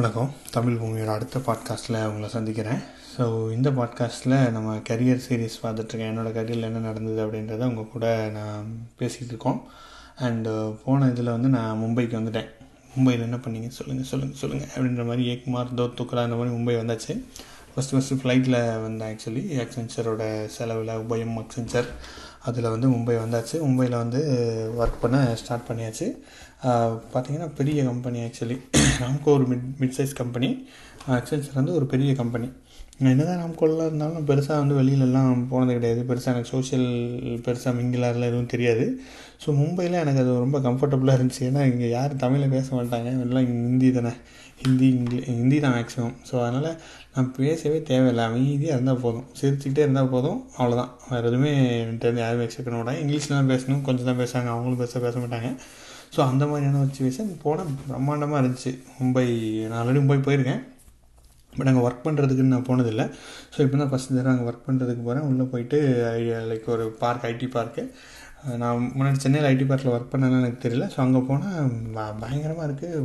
வணக்கம். தமிழ் பூமியோட அடுத்த பாட்காஸ்ட்டில் உங்களை சந்திக்கிறேன். ஸோ இந்த பாட்காஸ்ட்டில் நம்ம கரியர் சீரீஸ் பார்த்துட்ருக்கேன். என்னோடய கரியரில் என்ன நடந்தது அப்படின்றத உங்கள் கூட நான் பேசிகிட்டு இருக்கோம். அண்டு uh, போன இதில் வந்து நான் மும்பைக்கு வந்துட்டேன். மும்பையில் என்ன பண்ணீங்க? சொல்லுங்கள் சொல்லுங்கள் சொல்லுங்கள் அப்படின்ற மாதிரி ஏக்குமார் தோ துக்கரா அந்த மாதிரி மும்பை வந்தாச்சு. ஃபஸ்ட்டு ஃபஸ்ட்டு ஃப்ளைட்டில் வந்தேன் ஆக்சுவலி அக்சென்ச்சரோட செலவில் உபயம் அக்சென்ச்சர் அதில் வந்து மும்பை வந்தாச்சு. மும்பையில் வந்து ஒர்க் பண்ண ஸ்டார்ட் பண்ணியாச்சு. பார்த்திங்கன்னா பெரிய கம்பெனி ஆக்சுவலி ராம்கோ ஒரு mid mid size company Accenture வந்து ஒரு பெரிய கம்பெனி என்ன தான் கொள்ளலாம் இருந்தாலும் பெருசாக வந்து வெளியிலலாம் போனது கிடையாது. பெருசாக எனக்கு சோஷியல் பெருசாக மிங்கிலாரில் எதுவும் தெரியாது. ஸோ மும்பையில் எனக்கு அது ரொம்ப கம்ஃபர்டபுளாக இருந்துச்சு. ஏன்னா இங்கே யாரும் தமிழில் பேச மாட்டாங்க. எல்லாம் ஹிந்தி தானே. ஹிந்தி இங்கிலீஷ் ஹிந்தி தான் மேக்ஸிமம் ஸோ அதனால் நான் பேசவே தேவையில்லை. அமைதியாக இருந்தால் போதும். சிரிச்சுக்கிட்டே இருந்தால் போதும். அவ்வளோதான் வேறு எதுவுமே என்கிட்ட யாரும் எக்ஸ்பெக்ட் பண்ண மாட்டாங்க. இங்கிலீஷில் தான் பேசணும். கொஞ்சம் தான் பேசுவாங்க அவங்களும் பேச பேச மாட்டாங்க. ஸோ அந்த மாதிரியான ஒரு சுச்சுவேஷன் போனால் பிரம்மாண்டமாக இருந்துச்சு. மும்பை நான் ஆல்ரெடி மும்பை போயிருக்கேன். பட் நாங்கள் ஒர்க் பண்ணுறதுக்குன்னு நான் போனதில்லை. ஸோ இப்போ தான் ஃபஸ்ட் தடவை அங்கே ஒர்க் பண்ணுறதுக்கு போகிறேன் உள்ளே போயிட்டு லைக் ஒரு பார்க் ஐடி பார்க்கு நான் முன்னாடி சென்னையில் ஐடி பார்க்கில் ஒர்க் பண்ணலாம் எனக்கு தெரியல. ஸோ அங்கே போனால் பயங்கரமாக இருக்குது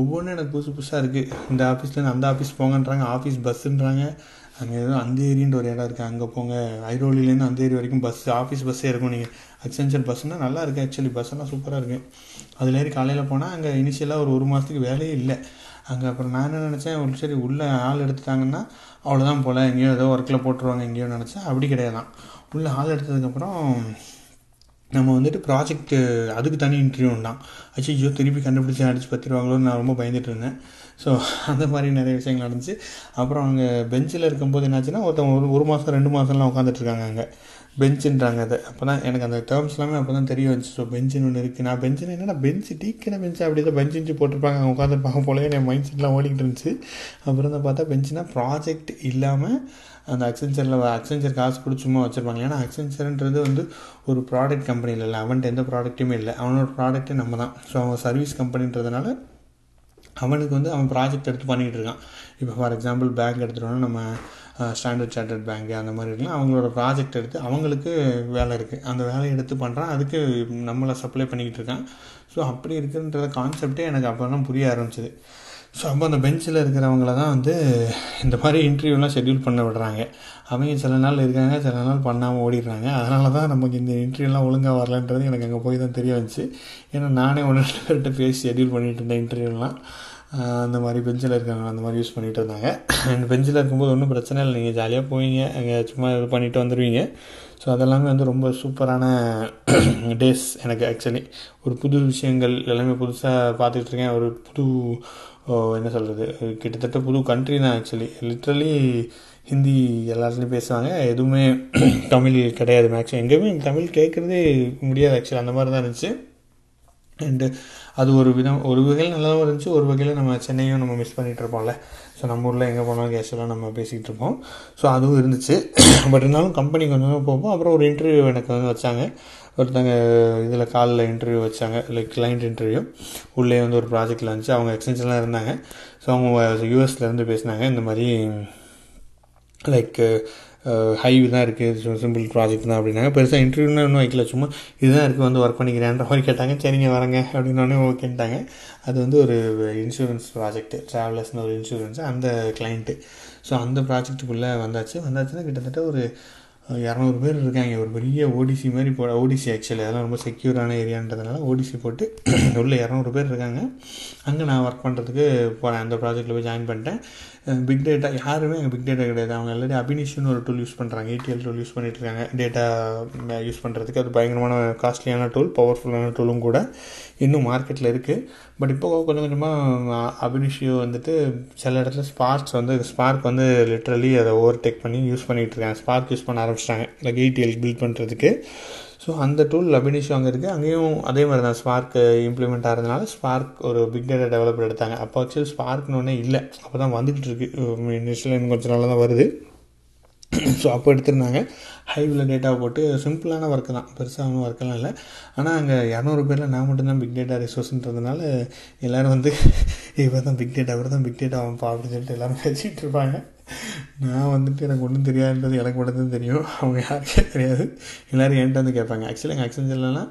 ஒவ்வொன்றும் எனக்கு புதுசு புதுசாக இருக்குது இந்த ஆஃபீஸ்லேருந்து அந்த ஆஃபீஸ் போங்கன்றாங்க. ஆஃபீஸ் பஸ்ஸுன்றாங்க அங்கே எதுவும் அந்தேரின்ற ஒரு இடம் இருக்குது அங்கே போங்க. ஐரோலிலேருந்து அந்தேரி வரைக்கும் பஸ் ஆஃபீஸ் பஸ்ஸே இருக்கும். நீங்கள் அக்சென்சர் பஸ்ஸுனால் நல்லா இருக்குது ஆக்சுவலி பஸ்ஸெல்லாம் சூப்பராக இருக்குது அதில் ஏறி காலையில் போனால் அங்கே இனிஷியலாக ஒரு ஒரு மாதத்துக்கு வேலையே இல்லை. அங்கே அப்புறம் நான் என்ன நினச்சேன் சரி உள்ளே ஆள் எடுத்துட்டாங்கன்னா அவ்வளோதான் போல். எங்கேயோ ஏதோ ஒர்க்கில் போட்டுருவாங்க எங்கேயோ நினச்சேன் அப்படி கிடையாதான். உள்ளே ஆள் எடுத்ததுக்கப்புறம் நம்ம வந்துட்டு ப்ராஜெக்ட்டு அதுக்கு தனி இன்டர்வியூ தான் ஐயோ திருப்பி கண்டுபிடிச்சி அடித்து பத்திருவாங்களோன்னு நான் ரொம்ப பயந்துட்டு இருந்தேன். ஸோ அந்த மாதிரி நிறைய விஷயங்கள் நடந்துச்சு. அப்புறம் அங்கே பெஞ்சில் இருக்கும்போது என்னாச்சுன்னா ஒருத்தவங்க ஒரு ஒரு மாதம் ரெண்டு மாதம்லாம் உட்காந்துட்ருக்காங்க அங்கே. பெஞ்சுன்றாங்க அதை. அப்போ தான் எனக்கு அந்த டேர்ம்ஸ் எல்லாமே அப்போ தான் தெரிய வந்துச்சு. ஸோ பெஞ்சுன்னு ஒன்று இருக்குது நான் பெஞ்சுன்னு என்னடா பெஞ்சு டீக்கின பெஞ்சு அப்படி தான் பெஞ்சு போட்டிருப்பாங்க. அவங்க உட்காந்துருப்பாங்க போலவே என் மைண்ட் செட்லாம் ஓடிக்கிட்டு இருந்துச்சு. அப்புறம் தான் பார்த்தா பெஞ்சுனா ப்ராஜெக்ட் இல்லாமல் அந்த அக்சென்சரில் அக்சென்சர் காசு கொடுத்து சும்மா வச்சுருப்பாங்க. ஏன்னா அக்சென்சருன்றது வந்து ஒரு ப்ராடக்ட் கம்பெனியில் இல்லை. அவன்கிட்ட எந்த ப்ராடக்ட்டுமே இல்லை. அவனோட ப்ராடக்ட்டே நம்ம தான். ஸோ அவன் சர்வீஸ் கம்பெனின்றதுனால அவனுக்கு வந்து அவன் ப்ராஜெக்ட் எடுத்து பண்ணிகிட்டு இருக்கான். இப்போ ஃபார் எக்ஸாம்பிள் பேங்க் எடுத்துகிட்டோன்னா நம்ம ஸ்டாண்டர்ட் சார்ட்டர்ட் பேங்க்கு அந்த மாதிரி இருக்கலாம் அவங்களோட ப்ராஜெக்ட் எடுத்து அவங்களுக்கு வேலை இருக்குது அந்த வேலையை எடுத்து பண்ணுறான் அதுக்கு நம்மளை சப்ளை பண்ணிக்கிட்டு இருக்கான். ஸோ அப்படி இருக்குன்ற கான்செப்டே எனக்கு அப்போ தான் புரிய ஆரம்பிச்சிது. ஸோ அப்போ அந்த பெஞ்சில் இருக்கிறவங்கள தான் வந்து இந்த மாதிரி இன்டர்வியூலாம் ஷெட்யூல் பண்ண விடுறாங்க. அவங்க சில நாள் இருக்காங்க சில நாள் பண்ணாமல் ஓடிடுறாங்க. அதனால தான் நமக்கு இந்த இன்டர்வியூலாம் ஒழுங்காக வரலன்றது எனக்கு அங்கே போய் தான் தெரிய வந்துச்சு. ஏன்னா நானே ஒன்று பேர்கிட்ட பேசி ஷெட்யூல் பண்ணிகிட்டு இருந்தேன் இன்டர்வியூலாம் அந்த மாதிரி பெஞ்சில் இருக்காங்க அந்த மாதிரி யூஸ் பண்ணிகிட்டு இருந்தாங்க. அண்ட் பெஞ்சில் இருக்கும்போது ஒன்றும் பிரச்சனை இல்லை. நீங்கள் ஜாலியாக போவீங்க. அங்கே சும்மா இது பண்ணிவிட்டு வந்துடுவீங்க ஸோ அதெல்லாமே வந்து ரொம்ப சூப்பரான டேஸ் எனக்கு ஆக்சுவலி ஒரு புது விஷயங்கள் எல்லாமே புதுசாக பார்த்துட்டு இருக்கேன். ஒரு புது என்ன சொல்கிறது கிட்டத்தட்ட புது கண்ட்ரி தான் ஆக்சுவலி லிட்ரலி ஹிந்தி எல்லாத்துலேயும் பேசுவாங்க. எதுவுமே தமிழ் கிடையாது. மேக்ஸிமம் எங்கேயுமே தமிழ் கேட்குறதே முடியாது ஆக்சுவலி அந்த மாதிரி தான் இருந்துச்சு. அண்டு அது ஒரு விதம் ஒரு வகையில் நல்லாவும் இருந்துச்சு ஒரு வகையில் நம்ம சென்னையும் நம்ம மிஸ் பண்ணிகிட்டு இருப்போம்ல. ஸோ நம்ம ஊரில் எங்கே போனாலும் கேஷுவலாக நம்ம பேசிகிட்டு இருப்போம். ஸோ அதுவும் இருந்துச்சு. பட் இருந்தாலும் கம்பெனி கொஞ்சம் போகும். அப்புறம் ஒரு இன்டர்வியூ எனக்கு வந்து வச்சாங்க. ஒருத்தங்க இதில் காலில் இன்டர்வியூ வச்சாங்க. லைக் கிளைண்ட் இன்டர்வியூ உள்ளே வந்து ஒரு ப்ராஜெக்டில் இருந்துச்சு அவங்க எக்ஸ்டென்ஷன்லாம் இருந்தாங்க. ஸோ அவங்க யூஎஸ்லேருந்து பேசினாங்க. இந்த மாதிரி லைக் ஹைவே தான் இருக்குது சிம்பிள் ப்ராஜெக்ட் தான் அப்படின்னாங்க. பெருசாக இன்டர்வியூலாம் இன்னும் வைக்கல. சும்மா இதுதான் இருக்குது வந்து ஒர்க் பண்ணிக்கிறேன்ற மாதிரி கேட்டாங்க. சரிங்க வரேங்க அப்படின்னோடனே ஓகேன்ட்டாங்க. அது வந்து ஒரு இன்சூரன்ஸ் ப்ராஜெக்ட்டு ட்ராவலர்ஸ்னு ஒரு இன்சூரன்ஸ் அந்த கிளைண்ட்டு ஸோ அந்த ப்ராஜெக்ட்டுக்குள்ளே வந்தாச்சு. வந்தாச்சுன்னா கிட்டத்தட்ட ஒரு இரநூறு பேர் இருக்காங்க. ஒரு பெரிய ஓடிசி மாதிரி போ ஓடிசி ஆக்சுவலி அதெல்லாம் ரொம்ப செக்யூரான ஏரியான்றதுனால ஓடிசி போட்டு உள்ள இரநூறு பேர் இருக்காங்க. அங்கே நான் ஒர்க் பண்ணுறதுக்கு போனேன் அந்த ப்ராஜெக்ட்டில் போய் ஜாயின் பண்ணிட்டேன். பிக் டேட்டா யாருமே எங்கள் பிக் டேட்டா கிடையாது. அவங்க எல்லாரும் அபினிஷன் ஒரு டூல் யூஸ் பண்ணுறாங்க ஏடிஎல் டூல் யூஸ் பண்ணிட்டு இருக்காங்க. டேட்டா யூஸ் பண்ணுறதுக்கு அது பயங்கரமான காஸ்ட்லியான டூல் பவர்ஃபுல்லான டூலும் கூட இன்னும் மார்க்கெட்டில் இருக்குது பட் இப்போ கொஞ்சம் கொஞ்சமாக அபினிஷியோ வந்துட்டு சில இடத்துல ஸ்பார்க்ஸ் வந்து ஸ்பார்க் வந்து லிட்ரலி அதை ஓவர்டேக் பண்ணி யூஸ் பண்ணிகிட்டு இருக்காங்க. ஸ்பார்க் யூஸ் பண்ண ஆரம்பிச்சிட்டாங்க. லைக் ஏடிஎல் பில்ட் பண்ணுறதுக்கு ஸோ அந்த டூல் அபினிஷோ அங்கே இருக்குது அங்கேயும் அதே மாதிரி தான் ஸ்பார்க் இம்ப்ளிமெண்ட் ஆகிறதுனால ஸ்பார்க் ஒரு பிக் டேட்டா டெவலப்பர் எடுத்தாங்க. அப்போ வச்சு ஸ்பார்க்னு ஒன்றே இல்லை. அப்போ தான் வந்துக்கிட்டு இருக்கு இனிஷியல் இன்னும் கொஞ்சம் நாளாக தான் வருது. ஸோ அப்போ எடுத்திருந்தாங்க. ஹைவில் டேட்டாவை போட்டு சிம்பிளான ஒர்க்கு தான். பெருசாக ஒன்றும் ஒர்க்கெல்லாம் இல்லை. ஆனால் அங்கே இரநூறு பேரில் நான் மட்டும்தான் பிக் டேட்டா ரிசோர்ஸ்ன்றதுனால எல்லோரும் வந்து இவர் தான் பிக் டேட்டா இவர் தான் பிக் டேட்டா ஆகும்ப்பா அப்படின்னு சொல்லிட்டு எல்லோரும் பேசிகிட்டு இருப்பாங்க. நான் வந்துட்டு எனக்கு ஒன்றும் தெரியாதுன்றது எனக்கு மட்டும்தான் தெரியும். அவங்க யாருக்கே தெரியாது. எல்லோரும் என்கிட்ட வந்து கேட்பாங்க. ஆக்சுவலி எங்கள் அக்சென்ஜர்லாம்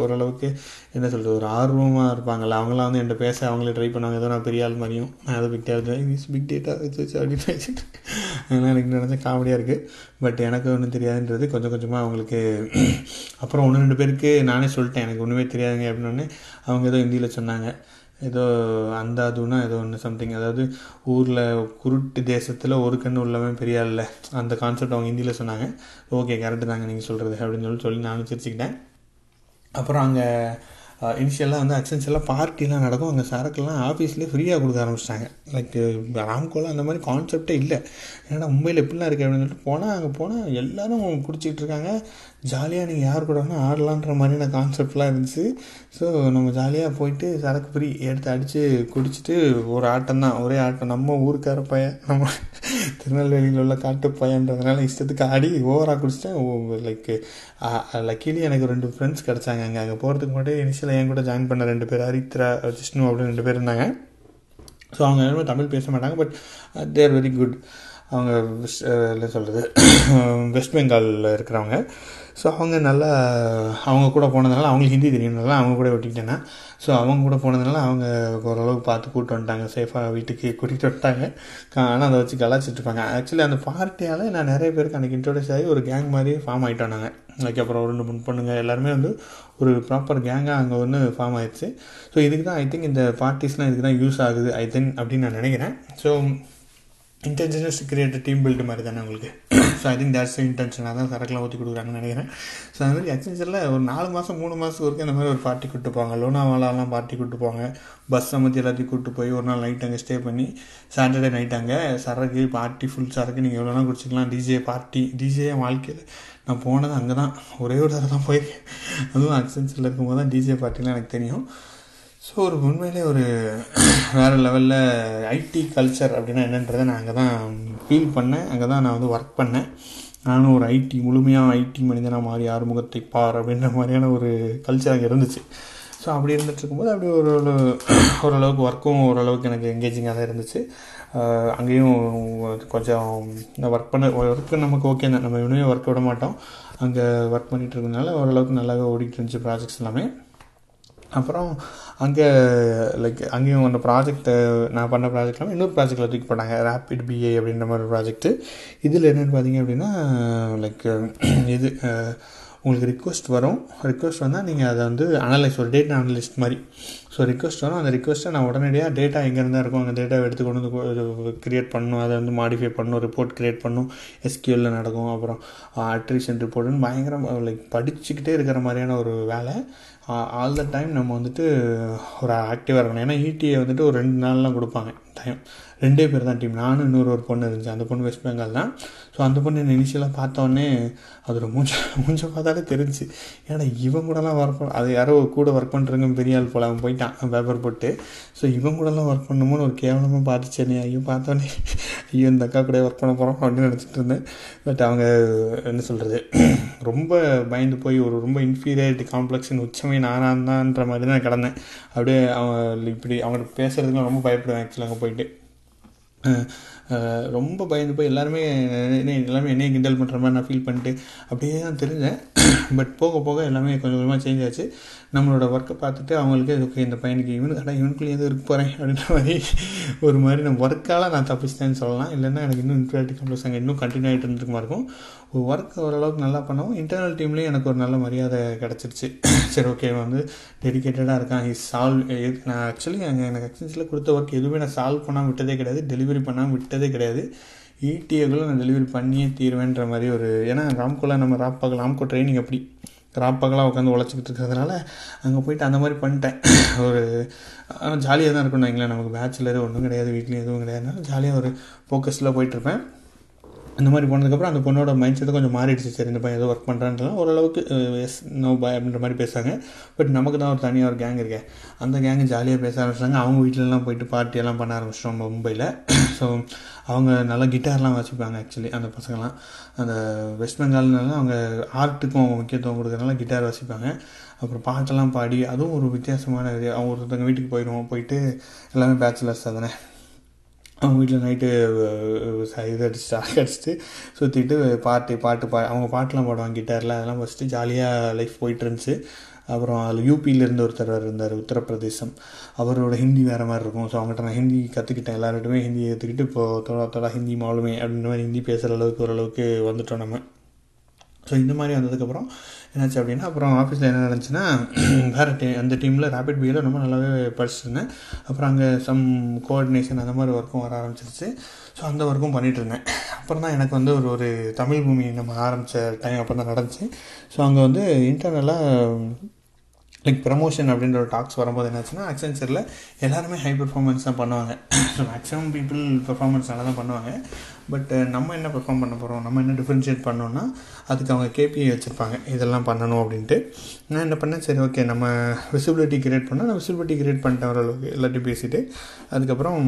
ஓரளவுக்கு என்ன சொல்கிறது ஒரு ஆர்வமாக இருப்பாங்கள்ல அவங்களாம் வந்து என்கிட்ட பேச அவங்களே ட்ரை பண்ணுவாங்க. ஏதோ நான் பெரிய ஆள் மாதிரியும் நான் அதை big data is big data வச்சு வச்சு அப்படின்னு பேசிட்டு அதெல்லாம் எனக்கு நினச்சா காமெடியாக இருக்குது பட் எனக்கு ஒன்றும் தெரியாதுன்றது கொஞ்சம் கொஞ்சமாக அவங்களுக்கு அப்புறம் ஒன்று ரெண்டு பேருக்கு நானே சொல்லிட்டேன். எனக்கு ஒன்றுமே தெரியாதுங்க அப்படின்னு அவங்க ஏதோ ஹிந்தியில் சொன்னாங்க. ஏதோ அந்தாதுன்னா ஏதோ ஒன்று சம்திங் அதாவது ஊரில் குருட்டு தேசத்தில் ஒரு கண்ணு உள்ளவன் பெரிய இல்லை. அந்த கான்செப்ட் அவங்க ஹிந்தியில் சொன்னாங்க. ஓகே கரெக்டு தாங்க நீங்கள் சொல்கிறது அப்படின்னு சொல்லி சொல்லி நானும் சிரிச்சுக்கிட்டேன். அப்புறம் அங்கே இனிஷியலாக வந்து அக்சென்ஷியலாக பார்ட்டிலாம் நடக்கும். அங்கே சரக்குலாம் ஆஃபீஸ்லேயே ஃப்ரீயாக கொடுக்க ஆரம்பிச்சிட்டாங்க. லைக் ராம்கோலாம் அந்த மாதிரி கான்செப்டே இல்லை. ஏன்னா மும்பையில் எப்படிலாம் இருக்குது அப்படின்னு சொல்லிட்டு போனால் அங்கே போனால் எல்லோரும் குடிச்சிக்கிட்டு இருக்காங்க. ஜாலியாக நீங்கள் யார் கூட வேணால் ஆடலான்ற மாதிரியான கான்செப்ட்லாம் இருந்துச்சு. ஸோ நம்ம ஜாலியாக போயிட்டு சரக்கு ஃப்ரீ எடுத்து அடித்து குடிச்சிட்டு ஒரு ஆட்டம் தான். ஒரே ஆட்டம். நம்ம ஊருக்கார பையன் நம்ம திருநெல்வேலியில் உள்ள காட்டு பையன்றதுனால இஷ்டத்துக்கு ஆடி ஓவராக குடிச்சிட்டேன். லைக் லக்கீலி எனக்கு ரெண்டு ஃப்ரெண்ட்ஸ் கிடச்சாங்க அங்கே. அங்கே போகிறதுக்கு முன்னாடி இனிஷியலாக என் கூட ஜாயின் பண்ண ரெண்டு பேர் ஹரித்ரா விஷ்ணு அப்படின்னு ரெண்டு பேர் இருந்தாங்க. ஸோ அவங்க எல்லாருமே தமிழ் பேச மாட்டாங்க பட் தேர் வெரி குட் அவங்க என்ன சொல்கிறது வெஸ்ட் பெங்காலில் இருக்கிறவங்க. ஸோ அவங்க நல்லா அவங்க கூட போனதுனால அவங்களுக்கு ஹிந்தி தெரியும்னால அவங்க கூட விட்டுக்கிட்டேன்னா ஸோ அவங்க கூட போனதுனால அவங்க ஓரளவுக்கு பார்த்து கூப்பிட்டு வந்துட்டாங்க. சேஃபாக வீட்டுக்கு கூட்டிகிட்டு வந்துட்டாங்க. ஆனால் அதை வச்சு கலாச்சிட்ருப்பாங்க ஆக்சுவலி அந்த பார்ட்டியால் நான் நிறைய பேருக்கு அன்றைக்கி இன்ட்ரோடியூஸ் ஆகி ஒரு கேங் மாதிரி ஃபார்ம் ஆகிட்டோம் நாங்கள் அதுக்கப்புறம் ரெண்டு மூணு பொண்ணுங்க எல்லாருமே வந்து ஒரு ப்ராப்பர் கேங்காக அங்கே ஒன்று ஃபார்ம் ஆயிடுச்சு. ஸோ இதுக்கு தான் ஐ திங்க் இந்த பார்ட்டிஸ்லாம் இதுக்கு தான் யூஸ் ஆகுது ஐ திங்க் அப்படின்னு நான் நினைக்கிறேன். So intentions create team build மாதிரி தானே உங்களுக்கு? ஸோ ஐ திங்க் தேட்ஸ் இன்டென்ஷனாக தான் சரக்குலாம் ஊற்றி கொடுக்குறாங்கன்னு நினைக்கிறேன். ஸோ அந்த மாதிரி எக்ஸ்சேஞ்சரில் ஒரு நாலு மாதம் மூணு மாதம் வரைக்கும் அந்த மாதிரி ஒரு பார்ட்டி கூப்பிட்டு போவாங்க. லோனாவாலாலாம் பார்ட்டி கூப்பிட்டு போவாங்க. பஸ் சமத்தி எல்லாத்தையும் கூப்பிட்டு போய் ஒரு நாள் நைட் அங்கே ஸ்டே பண்ணி சாட்டர்டே நைட் அங்கே சரக்கு பார்ட்டி ஃபுல் சரக்கு நீங்கள் எவ்வளோனா குடிச்சிக்கலாம். டிஜே பார்ட்டி டிஜே வாழ்க்கையில்? நான் போனது அங்கே தான் ஒரே ஒரு தடவை தான் போயிருக்கேன். அதுவும் எக்ஸ்சேஞ்சரில் இருக்கும்போது தான் டிஜே பார்ட்டிலாம் எனக்கு தெரியும். ஸோ ஒரு உண்மையிலே ஒரு வேறு லெவலில் ஐடி கல்ச்சர் அப்படின்னா என்னன்றதை நான் அங்கே தான் ஃபீல் பண்ணேன். அங்கே தான் நான் வந்து ஒர்க் பண்ணேன். நானும் ஒரு ஐடி முழுமையாக ஐடி மனிதனாக மாறி ஆறுமுகத்தை பார் அப்படின்ற மாதிரியான ஒரு கல்ச்சர் அங்கே இருந்துச்சு. ஸோ அப்படி இருந்துட்டு இருக்கும்போது அப்படி ஒரு ஓரளவுக்கு ஒர்க்கும் ஓரளவுக்கு எனக்கு எங்கேஜிங்காக தான் இருந்துச்சு. அங்கேயும் கொஞ்சம் ஒர்க் பண்ண ஒர்க்கு நமக்கு ஓகே தான். நம்ம இன்னும் ஒர்க் விட மாட்டோம். அங்கே ஒர்க் பண்ணிகிட்டு இருக்கனால ஓரளவுக்கு நல்லாவே ஓடிட்டு இருந்துச்சு ப்ராஜெக்ட்ஸ் எல்லாமே. அப்புறம் அங்கே லைக் அங்கேயும் அந்த ப்ராஜெக்ட்டை நான் பண்ண ப்ராஜெக்ட்லாம் இன்னொரு ப்ராஜெக்டில் தூக்கி போட்டாங்க. ரேப்பிட் பிஏ அப்படின்ற மாதிரி ப்ராஜெக்ட்டு இதில் என்னென்னு பார்த்தீங்க அப்படின்னா லைக் இது உங்களுக்கு ரிக்வஸ்ட் வரும். ரிக்வஸ்ட் வந்தால் நீங்கள் அதை வந்து அனலைஸ் ஒரு டேட்டா அனலிஸ்ட் மாதிரி. ஸோ ரிக்வஸ்ட் வரும். அந்த ரிக்வஸ்ட்டை நான் உடனடியாக டேட்டா எங்கேருந்தா இருக்கும்? அந்த டேட்டாவை எடுத்து கொண்டு வந்து க்ரியேட் பண்ணணும் அதை வந்து மாடிஃபை பண்ணணும் ரிப்போர்ட் க்ரியேட் பண்ணும். எஸ்கியூஎல்ல நடக்கும். அப்புறம் அட்ரிஷன் ரிப்போர்ட்டுன்னு பயங்கரம் லைக் படிச்சுக்கிட்டே இருக்கிற மாதிரியான ஒரு வேலை. ஆல் த டைம் நம்ம வந்துட்டு ஒரு ஆக்டிவாக இருக்கணும். ஏன்னா ஈட்டியை வந்துட்டு ஒரு ரெண்டு நாள்லாம் கொடுப்பாங்க. டைம் ரெண்டே பேர் தான் டீம். நானும் இன்னொரு ஒரு பொண்ணு இருந்துச்சு. அந்த பொண்ணு வெஸ்ட் பெங்கால் தான். ஸோ அந்த பொண்ணு இனிஷியலாக பார்த்தோன்னே அதோட மூஞ்ச மூஞ்ச பார்த்தாலே தெரிஞ்சு ஏன்னா இவன் கூடலாம் ஒர்க் பண்ண அது யாரோ கூட ஒர்க் பண்ணுறவங்க பெரிய ஆள் போல் அவன் போயிட்டான். பேப்பர் போட்டு. ஸோ இவன் கூடலாம் ஒர்க் பண்ணுமோன்னு ஒரு கேவலமாக பார்த்துச்சு ஐயோ பார்த்தோன்னே ஐயோ இந்த அக்கா கூட ஒர்க் பண்ண போகிறோம் அப்படின்னு நினச்சிட்டு இருந்தேன். பட் அவங்க என்ன சொல்கிறது ரொம்ப பயந்து போய் ஒரு ரொம்ப இன்ஃபீரியாரிட்டி காம்ப்ளெக்ஸின் உச்சமே நானாக தான்ன்ற மாதிரி தான் கிடந்தேன். அப்படியே அவன் இப்படி அவங்கள்ட்ட பேசுகிறதுக்குலாம் ரொம்ப பயப்படுவேன். ஆக்சுவலாக அங்கே போயிட்டு. ரொம்ப பயந்து போய் எல்லாருமே என்ன எல்லாமே என்னையே கிண்டல் பண்ணுற மாதிரி நான் ஃபீல் பண்ணிட்டு அப்படியே தான் தெரிஞ்சேன். பட் போக போக எல்லாமே கொஞ்சம் கொஞ்சமாக சேஞ்ச் ஆச்சு. நம்மளோட ஒர்க்கை பார்த்துட்டு அவங்களுக்கு ஓகே இந்த பையனுக்கு இவனு கடை இவனுக்குள்ளே எதுவும் இருக்க போகிறேன் அப்படின்ற மாதிரி ஒரு மாதிரி நான் ஒர்க்கால் நான் தப்பிச்சிட்டேன்னு சொல்லலாம். இல்லைன்னா எனக்கு இன்னும் இன்ஃபியாரிட்டி காம்ப்ளெக்ஸ் அங்கே இன்னும் கண்டினியூ ஆகிட்டு இருந்துருக்குமா இருக்கும். ஒர்க் ஓரளவுக்கு நல்லா பண்ணவும் இன்டர்னல் டீம்லேயும் எனக்கு ஒரு நல்ல மரியாதை கிடச்சிருச்சு. சரி ஓகே வந்து டெடிக்கேட்டடாக இருக்கான். இஸ் சால்வ் நான் ஆக்சுவலி அங்கே எனக்கு எக்ஸ்டென்ஷனில் கொடுத்த ஒர்க் எதுவுமே நான் சால்வ் பண்ணாமல் விட்டதே கிடையாது. டெலிவரி பண்ணாமல் விட்டதே கிடையாது. ஈடிஏக்குள்ளே நான் டெலிவரி பண்ணியே தீருவேன்ற மாதிரி ஒரு ஏன்னா ராம்கோலா நம்ம ராப்பாக ராம்கோ ட்ரைனிங் அப்படி. ராப்பாக்கெல்லாம் உட்காந்து உழைச்சிக்கிட்டு இருக்கிறதுனால அங்கே போயிட்டு அந்த மாதிரி பண்ணிட்டேன். ஒரு ஆனால் ஜாலியாக தான் இருக்கணும் எங்களேன் நமக்கு பேச்சுலர் ஒன்றும் கிடையாது வீட்லேயும் எதுவும் கிடையாதுனால ஜாலியாக ஒரு ஃபோக்கஸில் போயிட்டுருப்பேன் அந்த மாதிரி போனதுக்கப்புறம் அந்த பொண்ணோட மைண்ட் செட்டு கொஞ்சம் மாறிடுச்சு. சரி இந்த பையன் ஏதோ ஒர்க் பண்ணுறான்லாம் ஓரளவுக்கு எஸ் நோ பாய் அப்படின்ற மாதிரி பேசுகிறாங்க பட் நமக்கு தான் ஒரு தனியாக ஒரு கேங் இருக்கேன் அந்த கேங்கு ஜாலியாக பேச ஆரம்பிச்சிட்டாங்க அவங்க வீட்டிலலாம் போயிட்டு பார்ட்டியெல்லாம் பண்ண ஆரம்பிச்சிட்டோம் மும்பையில் ஸோ அவங்க நல்லா கிட்டார்லாம் வச்சுப்பாங்க ஆக்சுவலி அந்த பசங்கள்லாம் அந்த வெஸ்ட் பெங்கால்னால அவங்க ஆர்ட்டுக்கும் அவங்க முக்கியத்துவம் கொடுக்குறதுனால கிட்டார் வசிப்பாங்க அப்புறம் பாட்டெல்லாம் பாடி அதுவும் ஒரு வித்தியாசமான இது. அவங்க ஒருத்தவங்க வீட்டுக்கு போயிடுவோம் போயிட்டு எல்லாமே பேச்சுலர்ஸ் தானே. அவங்க வீட்டில் நைட்டு இது அடிச்சுட்டு அடிச்சுட்டு சுற்றிட்டு பாட்டு பாட்டு பா அவங்க பாட்டெலாம் பாடுவாங்க கிட்டாரில் அதெல்லாம் ஃபஸ்ட்டு ஜாலியாக லைஃப் போயிட்டு இருந்துச்சு. அப்புறம் அதில் யூபியிலேருந்து ஒருத்தர் இருந்தார் உத்தரப்பிரதேசம். அவரோட ஹிந்தி வேறு மாதிரி இருக்கும். ஸோ அவங்ககிட்ட நான் ஹிந்தி கற்றுக்கிட்டேன் எல்லார்கிட்டுமே ஹிந்தி கற்றுக்கிட்டு இப்போது தொட தொடா ஹிந்தி மாலுமே அப்படின்ற மாதிரி ஹிந்தி பேசுகிற அளவுக்கு ஓரளவுக்கு வந்துட்டோம் நம்ம. ஸோ இந்த மாதிரி வந்ததுக்கப்புறம் என்னாச்சு அப்படின்னா அப்புறம் ஆஃபீஸில் என்ன நடந்துச்சுன்னா வேறு டீம் அந்த டீமில் ரேபிட் பியில் ரொம்ப நல்லாவே படிச்சிருந்தேன். அப்புறம் அங்கே சம் கோஆர்டினேஷன் அந்த மாதிரி ஒர்க்கும் வர ஆரம்பிச்சிருச்சு. ஸோ அந்த ஒர்க்கும் பண்ணிகிட்டு இருந்தேன். அப்புறம் தான் எனக்கு வந்து ஒரு ஒரு தமிழ் பூமி நம்ம ஆரம்பித்த டைம் அப்புறம் தான் நடந்துச்சு. ஸோ அங்கே வந்து இன்டர்னலாக லைக் ப்ரமோஷன் அப்படின்ற ஒரு டாக்ஸ் வரும்போது என்னாச்சுன்னா அக்சென்சரில் எல்லாருமே ஹை பெர்ஃபார்மன்ஸ் தான் பண்ணுவாங்க. ஸோ மேக்ஸிமம் பீப்புள் பெர்ஃபார்மன்ஸ் நல்லா தான் பண்ணுவாங்க. பட் நம்ம என்ன பெர்ஃபார்ம் பண்ண போகிறோம் நம்ம என்ன டிஃப்ரென்ஷியேட் பண்ணோன்னா அதுக்கு அவங்க கேபிஐ வச்சுருப்பாங்க. இதெல்லாம் பண்ணணும் அப்படின்ட்டு. நான் என்ன பண்ணேன்? சரி ஓகே நம்ம விசிபிலிட்டி கிரியேட் பண்ணால் நான் விசிபிலிட்டி கிரியேட் பண்ணிட்டேன் ஓரளவுக்கு. எல்லாத்தையும் பேசிவிட்டு அதுக்கப்புறம்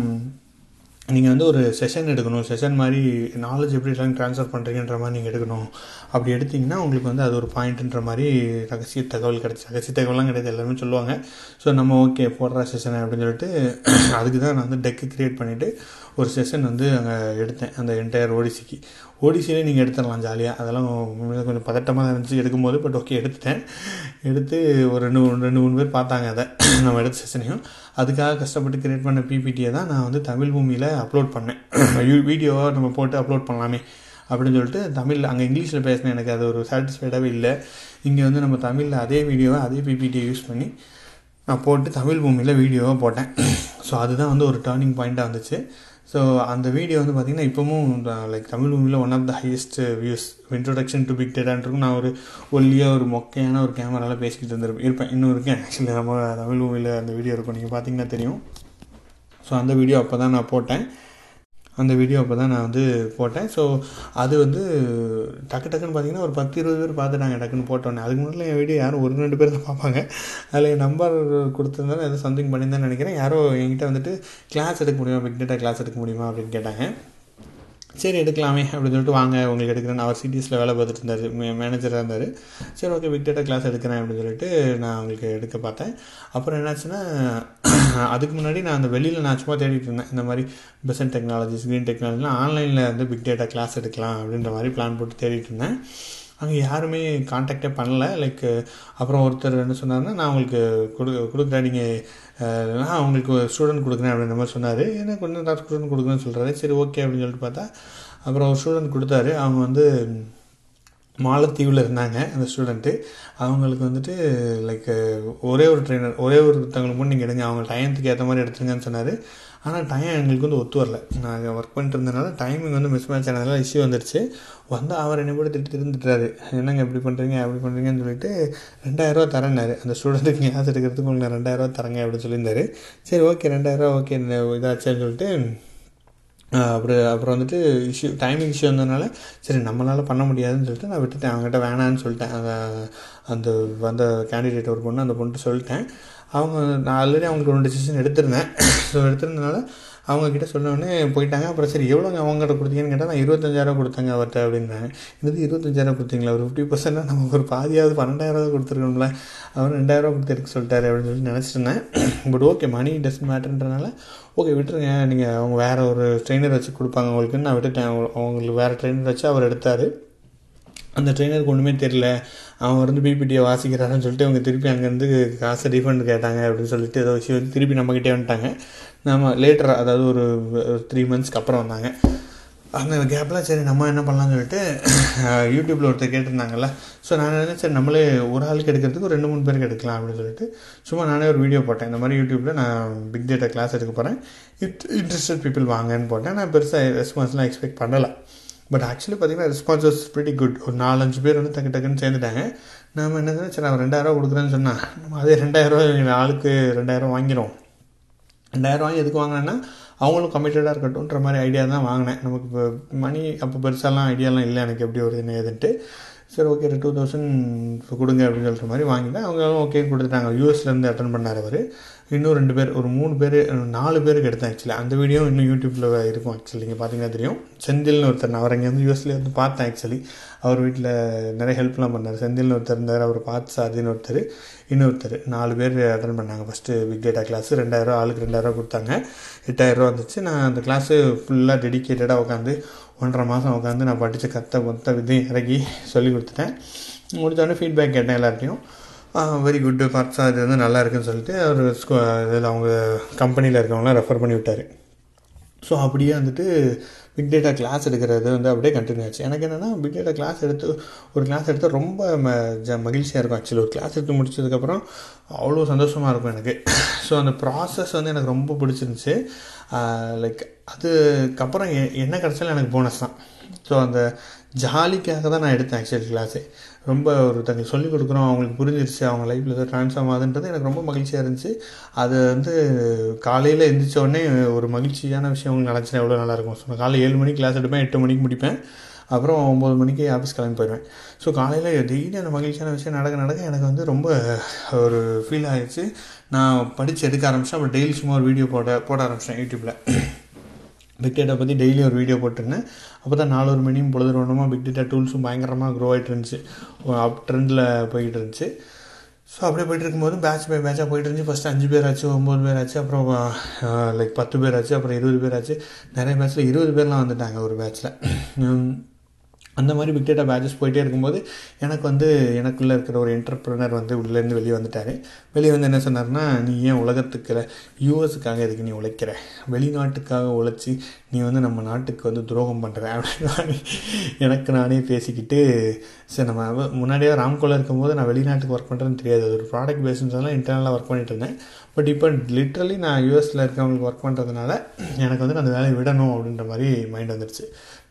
நீங்கள் வந்து ஒரு செஷன் எடுக்கணும். செஷன் மாதிரி நாலேஜ் எப்படி எல்லாம் ட்ரான்ஸ்ஃபர் பண்ணுறீங்கன்ற மாதிரி நீங்கள் எடுக்கணும். அப்படி எடுத்திங்கன்னா உங்களுக்கு வந்து அது ஒரு பாயிண்ட்டுன்ற மாதிரி ரகசிய தகவல் கிடச்சி ரகசிய தகவலாம் கிடையாது. எல்லாருமே சொல்லுவாங்க. ஸோ நம்ம ஓகே போடுற செஷன் அப்படின்னு சொல்லிட்டு அதுக்கு தான் நான் வந்து டெக்கு க்ரியேட் பண்ணிவிட்டு ஒரு செஷன் வந்து அங்கே எடுத்தேன். அந்த என்டையர் ஓடிசிக்கு ஒடிசியிலே நீங்கள் எடுத்துடலாம் ஜாலியாக அதெல்லாம் கொஞ்சம் பதட்டமாக தான் இருந்துச்சு எடுக்கும்போது பட் ஓகே எடுத்துட்டேன். எடுத்து ஒரு ரெண்டு ரெண்டு மூணு பேர் பார்த்தாங்க அதை. நம்ம எடுத்த செஷனையும் அதுக்காக கஷ்டப்பட்டு கிரியேட் பண்ண பிபிடியை தான் நான் வந்து தமிழ் பூமியில் அப்லோட் பண்ணேன். வீடியோவாக நம்ம போட்டு அப்லோட் பண்ணலாமே அப்படின்னு சொல்லிட்டு தமிழ் அங்கே இங்கிலீஷில் பேசினேன் எனக்கு அது ஒரு சாட்டிஸ்ஃபைடாகவே இல்லை. இங்கே வந்து நம்ம தமிழில் அதே வீடியோவை அதே பிபிடியை யூஸ் பண்ணி நான் போட்டு தமிழ் பூமியில் வீடியோவாக போட்டேன். ஸோ அதுதான் வந்து ஒரு டேர்னிங் பாயிண்ட்டாக வந்துச்சு ஸோ அந்த வீடியோ வந்து பார்த்திங்கன்னா இப்போவும் லைக் தமிழ் மூவியில் one of the highest views introduction to big டேட்டான்ருக்கும் நான் ஒரு ஒல்லியாக ஒரு மொக்கையான ஒரு கேமராவில் பேசிக்கிட்டு இருந்திருப்பேன். இருப்பேன். இன்னும் இருக்கேன். ஆக்சுவலி நம்ம தமிழ் மூவியில் அந்த வீடியோ இருக்கும். நீங்கள் பார்த்தீங்கன்னா தெரியும். ஸோ அந்த வீடியோ அப்போ தான் நான் போட்டேன். அந்த வீடியோ அப்போ தான் நான் வந்து போட்டேன். ஸோ அது வந்து டக்கு டக்குன்னு பார்த்தீங்கன்னா ஒரு பத்து இருபது பேர் பார்த்துட்டாங்க டக்குன்னு போட்டோன்னே அதுக்கு முன்னாடி என் வீடியோ யாரும் ஒரு ரெண்டு பேர் தான் பார்ப்பாங்க. அதில் என் நம்பர் கொடுத்துருந்தாலும் எதுவும் சம்திங் பண்ணியிருந்தேன்னு நினைக்கிறேன். யாரோ என்கிட்ட வந்துட்டு கிளாஸ் எடுக்க முடியுமா? பிக் டேட்டா கிளாஸ் எடுக்க முடியுமா? அப்படின்னு கேட்டாங்க. சரி எடுக்கலாமே அப்படின்னு சொல்லிட்டு வாங்க உங்களுக்கு எடுக்கிறேன் அவர் சிட்டிஸில் வேலை பார்த்துட்டு இருந்தார். மேனேஜராக இருந்தார். சரி ஓகே பிக் டேட்டா கிளாஸ் எடுக்கிறேன் அப்படின்னு சொல்லிட்டு நான் அவங்களுக்கு எடுக்க பார்த்தேன். அப்புறம் என்னாச்சுன்னா அதுக்கு முன்னாடி நான் அந்த வெளியில் நான் சும்மா தேடிட்டு இருந்தேன். இந்த மாதிரி பெசன்ட் டெக்னாலஜிஸ் க்ரீன் டெக்னாலஜிலாம் ஆன்லைனில் வந்து பிக் டேட்டா கிளாஸ் எடுக்கலாம் அப்படின்ற மாதிரி பிளான் போட்டு தேடிட்டு இருந்தேன். அங்கே யாருமே காண்டாக்டே பண்ணல. லைக் அப்புறம் ஒருத்தர் என்ன சொன்னார்னா நான் உங்களுக்கு கொடு கொடுக்குறேன். நீங்கள் நான் உங்களுக்கு ஸ்டூடெண்ட் கொடுக்குறேன். அப்படின்ற மாதிரி சொன்னார். ஏன்னா கொஞ்சம் தான் ஸ்டூடெண்ட் கொடுக்குறேன்னு சொல்கிறாரு சரி ஓகே அப்படின்னு சொல்லிட்டு பார்த்தா அப்புறம் ஒரு ஸ்டூடெண்ட் கொடுத்தாரு. அவங்க வந்து மாலத்தீவில் இருந்தாங்க அந்த ஸ்டூடெண்ட்டு அவங்களுக்கு வந்துட்டு லைக் ஒரே ஒரு ட்ரெயினர் ஒரே ஒருத்தவங்களுக்கு மட்டும் நீங்கள் எடுங்க அவங்க டைமுக்கு ஏற்ற மாதிரி எடுத்துருங்கன்னு சொன்னார். ஆனால் டைம் எங்களுக்கு வந்து ஒத்து வரல. நாங்கள் ஒர்க் பண்ணிட்டு இருந்தனால டைமிங் வந்து மிஸ் மேட்ச் ஆனதுனால இஷ்யூ வந்துடுச்சு வந்து அவர் என்னை கூட திட்டு திருந்துட்டாரு என்னங்க இப்படி பண்ணுறீங்க அப்படி பண்ணுறீங்கன்னு சொல்லிட்டு ரெண்டாயிரரூவா தரேன்னாரு. அந்த ஸ்டூடெண்ட்டுக்கு ஞாபகம் எடுக்கிறதுக்கு உங்களுக்கு நான் ரெண்டாயிரரூவா தரேங்க அப்படின்னு சொல்லியிருந்தாரு. சரி ஓகே ரெண்டாயிரரூவா ஓகே இதாச்சுன்னு சொல்லிட்டு அப்புறம் அப்புறம் வந்துட்டு இஷ்யூ டைமிங் இஷ்யூ வந்ததுனால சரி நம்மளால் பண்ண முடியாதுன்னு சொல்லிட்டு நான் விட்டுட்டேன். அவங்ககிட்ட வேணான்னு சொல்லிட்டேன். அந்த அந்த வந்த கேண்டிடேட் ஒரு பொண்ணு அந்த பொண்ணு சொல்லிட்டேன். அவங்க நான் ஆல்ரெடி அவங்களுக்கு ஒரு டிசிஷன் எடுத்திருந்தேன். ஸோ எடுத்திருந்தனால அவங்கக்கிட்ட சொன்னோடனே போயிட்டாங்க. அப்புறம் சரி எவ்வளோங்க அவங்ககிட்ட கொடுத்தீங்கன்னு கேட்டால் நான் இருபத்தஞ்சாயிரம் கொடுத்தேங்க அவர்கிட்ட அப்படின்னாங்க இது இருபத்தஞ்சாயிரம் கொடுத்தீங்களா? ஒரு ஃபிஃப்டி பர்சன்ட்னா நம்ம ஒரு பாதியாவது பன்னெண்டாயிரம் கொடுத்துருக்கோம்ல அவர் ரெண்டாயிரம் கொடுத்துருக்கு சொல்லிட்டாரு அப்படின்னு சொல்லி நினச்சிருந்தேன் பட் ஓகே மணி டஸ்ட் மேட்டர்ன்றனால ஓகே விட்டுருங்க. நீங்கள் அவங்க வேறு ஒரு ட்ரெயினர் வச்சு கொடுப்பாங்க உங்களுக்குன்னு நான் விட்டுட்டேன். அவங்களுக்கு வேறு ட்ரெயினர் வச்சு அவர் எடுத்தார். அந்த ட்ரெயினருக்கு ஒன்றுமே தெரியல. அவன் வந்து பிபிடியை வாசிக்கிறாருன்னு சொல்லிட்டு அவங்க திருப்பி அங்கேருந்து காசு ரீஃபண்ட் கேட்டாங்க அப்படின்னு சொல்லிட்டு ஏதோ விஷயம் வந்து திருப்பி நம்மக்கிட்டே வந்துட்டாங்க. நம்ம லேட்டராக அதாவது ஒரு த்ரீ மந்த்ஸ்க்கு அப்புறம் வந்தாங்க. அந்த கேப்பில் சரி நம்ம என்ன பண்ணலாம்னு சொல்லிட்டு யூடியூப்பில் ஒருத்தர் கேட்டிருந்தாங்கல்ல. ஸோ நான் நினைச்சேன் சரி நம்மளே ஒரு ஆளுக்கு எடுக்கிறதுக்கு ஒரு ரெண்டு மூணு பேருக்கு எடுக்கலாம் அப்படின்னு சொல்லிட்டு சும்மா நானே ஒரு வீடியோ போட்டேன். இந்த மாதிரி யூடியூப்பில் நான் பிக் டேட்டா கிளாஸ் எடுக்க போகிறேன் இட் இன்ட்ரெஸ்டட் பீப்புள் வாங்கன்னு போட்டேன். நான் பெருசாக ரெஸ்பான்ஸ்லாம் எக்ஸ்பெக்ட் பண்ணலை. பட் ஆக்சுவலி பார்த்தீங்கன்னா ரெஸ்பான்ஸ் வாஸ் வெரி குட் ஒரு நாலஞ்சு பேர் வந்து டக்கு டக்குன்னு சேர்ந்துட்டாங்க. நம்ம என்ன சரி நான் ரெண்டாயிரரூவா கொடுக்குறேன்னு சொன்னால் நம்ம அதே ரெண்டாயிரரூவா ஆளுக்கு ரெண்டாயிரம் வாங்கிடும் ரெண்டாயிரம் வாங்கி எதுக்கு வாங்கினேன்னா அவங்களும் கமிட்டடாக இருக்கட்டும்ன்ற மாதிரி ஐடியா தான் வாங்கினேன். நமக்கு இப்போ மணி அப்போ பெருசாலாம் ஐடியாலாம் இல்லை எனக்கு எப்படி வருது என்ன ஏதுன்ட்டு. சரி ஓகே டூ தௌசண்ட் கொடுங்க அப்படின்னு சொல்கிற மாதிரி வாங்கினேன். அவங்களும் ஓகே கொடுத்துட்டாங்க. யூஎஸ்லேருந்து அட்டன் பண்ணார் அவர். இன்னும் ரெண்டு பேர் ஒரு மூணு பேர் நாலு பேருக்கு எடுத்தேன் ஆக்சுவலி அந்த வீடியோ இன்னும் யூடியூப்பில் இருக்கும் ஆக்சுவலி நீங்கள் பார்த்தீங்கன்னா தெரியும். செந்தில்னு ஒருத்தர் நான் அவர் இங்கே வந்து யூஎஸ்லேயே வந்து பார்த்தேன் ஆக்சுவலி அவர் வீட்டில் நிறைய ஹெல்ப்லாம் பண்ணார். செந்தில்னு ஒருத்தர் இருந்தார் அவர் பார்த்து சாதின்னு ஒருத்தர் இன்னொருத்தர். நாலு பேர் அட்டன் பண்ணாங்க. ஃபஸ்ட்டு பிக் டேட்டா கிளாஸ் ரெண்டாயிரம் ஆளுக்கு ரெண்டாயிரம் கொடுத்தாங்க. எட்டாயிரரூவா வந்துச்சு. நான் அந்த கிளாஸு ஃபுல்லாக டெடிக்கேட்டடாக உட்காந்து ஒன்றரை மாதம் உட்காந்து நான் படித்த கத்தை மொத்த விதையும் இறக்கி சொல்லி கொடுத்துட்டேன். முடிஞ்சோடனே ஃபீட்பேக் கேட்டேன் எல்லார்ட்டையும் வெரி குட் பார்ட்ஸா இது வந்து நல்லா இருக்குன்னு சொல்லிட்டு அவர் ஸ்கூ இதில் அவங்க கம்பெனியில் இருக்கவங்களாம் ரெஃபர் பண்ணி விட்டார். ஸோ அப்படியே வந்துட்டு பிக் டேட்டா கிளாஸ் எடுக்கிறது வந்து அப்படியே கண்டினியூ ஆச்சு. எனக்கு என்னென்னா பிக் டேட்டா கிளாஸ் எடுத்து ஒரு கிளாஸ் எடுத்தால் ரொம்ப ம ஜ மகிழ்ச்சியாக இருக்கும். ஆக்சுவலி ஒரு கிளாஸ் எடுத்து முடிச்சதுக்கப்புறம் அவ்வளோ சந்தோஷமாக இருக்கும் எனக்கு. ஸோ அந்த ப்ராசஸ் வந்து எனக்கு ரொம்ப பிடிச்சிருந்துச்சி. லைக் அதுக்கப்புறம் எ என்ன கிடச்சாலும் எனக்கு போனஸ் தான். ஸோ அந்த ஜாலிக்காக தான் நான் எடுத்தேன் ஆக்சுவலி கிளாஸே ரொம்ப ஒருத்தங்களுக்கு சொல்லிக் கொடுக்குறோம். அவங்களுக்கு புரிஞ்சிருச்சு அவங்க லைஃப்பில் ஏதோ ட்ரான்ஸ்ஃபார்ம் ஆகுதுன்றது எனக்கு ரொம்ப மகிழ்ச்சியாக இருந்துச்சு. அது வந்து காலையில் எந்திரிச்ச ஒரு மகிழ்ச்சியான விஷயம் அவங்களுக்கு நினச்சினா எவ்வளோ நல்லாயிருக்கும் ஸோ நான் காலையில் ஏழு மணிக்கு கிளாஸ் எடுப்பேன் எட்டு மணிக்கு முடிப்பேன். அப்புறம் ஒம்பது மணிக்கு ஆஃபீஸ் கிளம்பி போயிடுவேன். ஸோ காலையில் டெய்லி அந்த மகிழ்ச்சியான விஷயம் நடக்க நடக்க எனக்கு வந்து ரொம்ப ஒரு ஃபீல் ஆகிடுச்சு நான் படித்து எடுக்க ஆரம்பித்தேன் அப்புறம் டெய்லி சும்மா ஒரு வீடியோ போட போட ஆரம்பித்தேன் யூடியூப்பில் பிக் டேட்டா பற்றி டெய்லி ஒரு வீடியோ போட்டிருந்தேன். அப்போ தான் நாலு ஒரு மணியும் பொழுது பிக் டேட்டா டூல்ஸும் பயங்கரமாக க்ரோ ஆகிட்டு இருந்துச்சு. அப் ட்ரெண்டில் போய்கிட்டு இருந்துச்சு. ஸோ அப்படியே போயிட்டு இருக்கும்போது பேட்ச் பை பேட்சாக போயிட்டு இருந்துச்சு. ஃபஸ்ட்டு அஞ்சு பேர் ஆச்சு ஒம்பது பேர் ஆச்சு அப்புறம் லைக் பத்து பேர் ஆச்சு அப்புறம் இருபது பேர் ஆச்சு நிறைய பேட்ச்சில் இருபது பேர்லாம் வந்துட்டாங்க ஒரு பேட்ச்சில் அந்த மாதிரி பிக் டேட்டா பேஜஸ் போயிட்டே இருக்கும்போது எனக்கு வந்து எனக்குள்ளே இருக்கிற ஒரு என்டர்ப்ரனர் வந்து உள்ளேருந்து வெளியே வந்துட்டார். வெளியே வந்து என்ன சொன்னார்னா நீ ஏன் உலகத்துக்கு யூஎஸுக்காக இதுக்கு நீ உழைக்கிற? வெளிநாட்டுக்காக உழைச்சி நீ வந்து நம்ம நாட்டுக்கு வந்து துரோகம் பண்ணுற அப்படின்னு எனக்கு நானே பேசிக்கிட்டு சரி நம்ம முன்னாடியே ராம்கோவில் இருக்கும்போது நான் வெளிநாட்டுக்கு ஒர்க் பண்ணுறேன்னு தெரியாது. அது ஒரு ப்ராடக்ட் பேஸ்ன்றதுலாம் இன்டர்னலாக ஒர்க் பண்ணிட்டு இருந்தேன். பட் இப்போ லிட்ரலி நான் யூஎஸில் இருக்கவங்களுக்கு ஒர்க் பண்ணுறதுனால எனக்கு வந்து அந்த வேலையை விடணும் அப்படின்ற மாதிரி மைண்ட் வந்துடுச்சு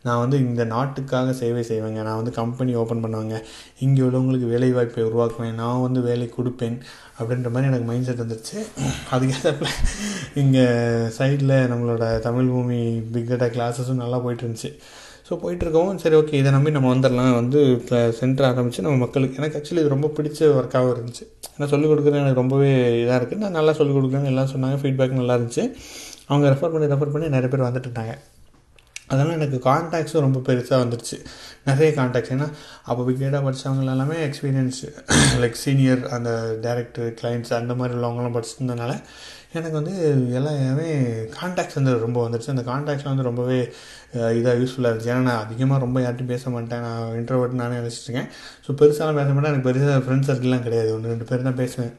நான் வந்து இந்த நாட்டுக்காக சேவை செய்வேங்க. நான் வந்து கம்பெனி ஓப்பன் பண்ணுவாங்க. இங்கே உள்ளவங்களுக்கு வேலை வாய்ப்பை உருவாக்குவேன். நான் வந்து வேலை கொடுப்பேன் அப்படின்ற மாதிரி எனக்கு மைண்ட் செட் வந்துருச்சு. அதுக்கேற்ற இங்கே சைடில் நம்மளோட தமிழ் பூமி பிக் டேட்டா கிளாஸஸும் நல்லா போயிட்டு இருந்துச்சு. ஸோ போயிட்டுருக்கோம் சரி ஓகே இதை நம்பி நம்ம வந்துடலாம். வந்து சென்டர் ஆரம்பித்து நம்ம மக்களுக்கு எனக்கு ஆக்சுவலி இது ரொம்ப பிடிச்ச ஒர்க்காகவும் இருந்துச்சு. ஏன்னா சொல்லிக் கொடுக்குறது எனக்கு ரொம்பவே இதாக இருக்குது நான் நல்லா சொல்லிக் கொடுக்குறேன்னு எல்லாம் சொன்னாங்க. ஃபீட்பேக் நல்லா இருந்துச்சு. அவங்க ரெஃபர் பண்ணி ரெஃபர் பண்ணி நிறைய பேர் வந்துட்டு இருந்தாங்க. அதனால் எனக்கு கான்டாக்ட்ஸும் ரொம்ப பெருசாக வந்துடுச்சு நிறைய கான்டாக்ட்ஸ் ஏன்னா அப்போ பிக் படித்தவங்க எல்லாமே எக்ஸ்பீரியன்ஸ் லைக் சீனியர் அந்த டேரக்டர் கிளைண்ட்ஸ் அந்த மாதிரி உள்ளவங்களாம் படிச்சிருந்தனால எனக்கு வந்து எல்லாமே கான்டாக்ட்ஸ் வந்து ரொம்ப வந்துடுச்சு அந்த கான்டாக்ட்ஸில் வந்து ரொம்பவே இதாக யூஸ்ஃபுல்லாக இருந்துச்சு. ஏன்னா நான் அதிகமாக ரொம்ப யார்ட்டும் பேச மாட்டேன். நான் இன்ட்ரோவர்ட் நானே நினச்சிட்ருக்கேன் ஸோ பெருசாலாம் பேச மாட்டேன். எனக்கு பெருசாக ஃப்ரெண்ட்ஸ் சர்க்கிள்லாம் கிடையாது. ஒன்று ரெண்டு பேர் தான் பேசுவேன்.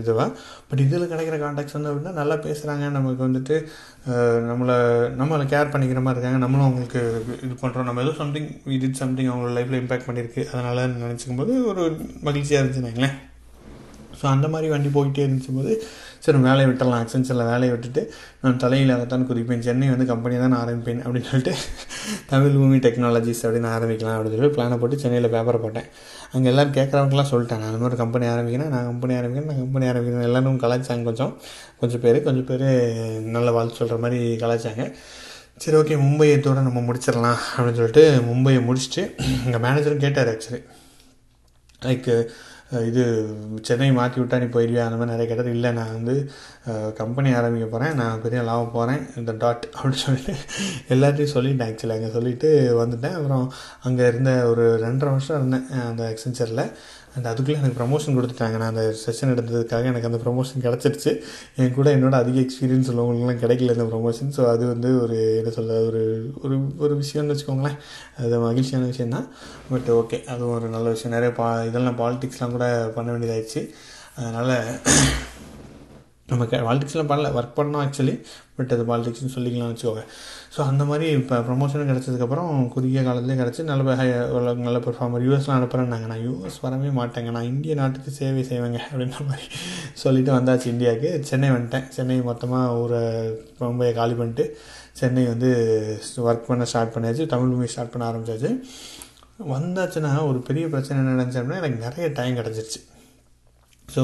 இதுவாக பட் இதில் கிடைக்கிற கான்டாக்ட்ஸ் வந்து அப்படின்னா நல்லா பேசுகிறாங்க நமக்கு வந்துட்டு நம்மளை நம்மளை கேர் பண்ணிக்கிற மாதிரி இருக்காங்க. நம்மளும் அவங்களுக்கு இது பண்ணுறோம் நம்ம ஏதோ சம்திங் வி டிட் சம்திங் அவங்களோட லைஃப்பில் இம்பாக்ட் பண்ணியிருக்கு. அதனால் நினச்சிக்கும் போது ஒரு மகிழ்ச்சியாக இருந்துச்சுனாங்களேன் ஸோ அந்த மாதிரி வண்டி போயிட்டே இருந்துச்சும் போது சரி வேலையை விட்டுடலாம் அக்சென்சரில் வேலையை விட்டுட்டு நான் தலையில் அதைத்தான் குதிப்பேன். சென்னை வந்து கம்பெனியை தான் ஆரம்பிப்பேன் அப்படின்னு சொல்லிட்டு தமிழ் பூமி டெக்னாலஜிஸ் அப்படின்னு ஆரம்பிக்கலாம் அப்படின்னு சொல்லி பிளானை போட்டு சென்னையில் பேப்பரை போட்டேன். அங்கே எல்லோரும் கேட்குறவங்களாம் சொல்லிட்டேன். நான் அந்த மாதிரி கம்பெனி ஆரம்பிக்கிறேன் நான் கம்பெனி ஆரம்பிக்கிறேன் நான் கம்பெனி ஆரம்பிக்கிறேன். எல்லோரும் கலாச்சாங்க கொஞ்சம் கொஞ்சம் பேர் கொஞ்சம் பேர் நல்ல வாழ்த்து சொல்கிற மாதிரி கலாச்சாங்க சரி ஓகே மும்பையத்தோடு நம்ம முடிச்சிடலாம் அப்படின்னு சொல்லிட்டு மும்பையை முடிச்சுட்டு எங்கள் மேனேஜரும் கேட்டார் ஆக்சுவலி லைக் இது சென்னை மாற்றி விட்டா நீ போயிடுவியா அந்த மாதிரி நிறைய கேட்டது. இல்லை நான் வந்து கம்பெனி ஆரம்பிக்க போகிறேன் நான் பெரிய லாபம் போகிறேன் இந்த டாட் அப்படின்னு சொல்லிட்டு எல்லாத்தையும் சொல்லிட்டேன் ஆக்சுவலி அங்கே சொல்லிவிட்டு வந்துட்டேன். அப்புறம் அங்கே இருந்த ஒரு ரெண்டரை வருஷம் இருந்தேன் அந்த எக்ஸென்ச்சரில் அண்ட் அதுக்குள்ளே எனக்கு ப்ரமோஷன் கொடுத்துட்டாங்க. நான் அந்த செஷன் எடுத்ததுக்காக எனக்கு அந்த ப்ரமோஷன் கிடச்சிருச்சு. என் கூட என்னோட அதிக எக்ஸ்பீரியன்ஸ் உள்ளவங்களுக்குலாம் கிடைக்கல இந்த ப்ரமோஷன் ஸோ அது வந்து ஒரு என்ன சொல்ல ஒரு ஒரு ஒரு விஷயம்னு வச்சுக்கோங்களேன். அது மகிழ்ச்சியான விஷயம் தான் பட் ஓகே அதுவும் ஒரு நல்ல விஷயம். நிறைய பா இதெல்லாம் பாலிடிக்ஸ்லாம் கூட பண்ண வேண்டியதாகிடுச்சு அதனால் நம்ம பாலிடிக்ஸ்லாம் பண்ணல ஒர்க் பண்ணோம் ஆக்சுவலி பட் அது பாலிடிக்ஸ்னு சொல்லிக்கலாம் வச்சுக்கோங்க. ஸோ அந்த மாதிரி இப்போ ப்ரொமோஷன் கிடச்சதுக்கப்புறம் குறுகிய காலத்துலேயே கிடச்சி நல்ல ஹை நல்ல பெர்ஃபார்மர் யூஎஸ்லாம் அனுப்புகிறேன்னாங்க நான் யூஎஸ் வரவே மாட்டேங்க. நான் இந்திய நாட்டுக்கு சேவை செய்வேங்க அப்படின்ற மாதிரி சொல்லிவிட்டு வந்தாச்சு இந்தியாவுக்கு. சென்னை வந்துட்டேன். சென்னை மொத்தமாக ஊரை மும்பையை காலி பண்ணிட்டு சென்னை வந்து ஒர்க் பண்ண ஸ்டார்ட் பண்ணியாச்சு. தமிழ் மூவி ஸ்டார்ட் பண்ண ஆரம்பிச்சாச்சு. வந்தாச்சுன்னா ஒரு பெரிய பிரச்சனை என்ன நினச்சேன் அப்படின்னா எனக்கு நிறைய டைம் கிடச்சிருச்சு. ஸோ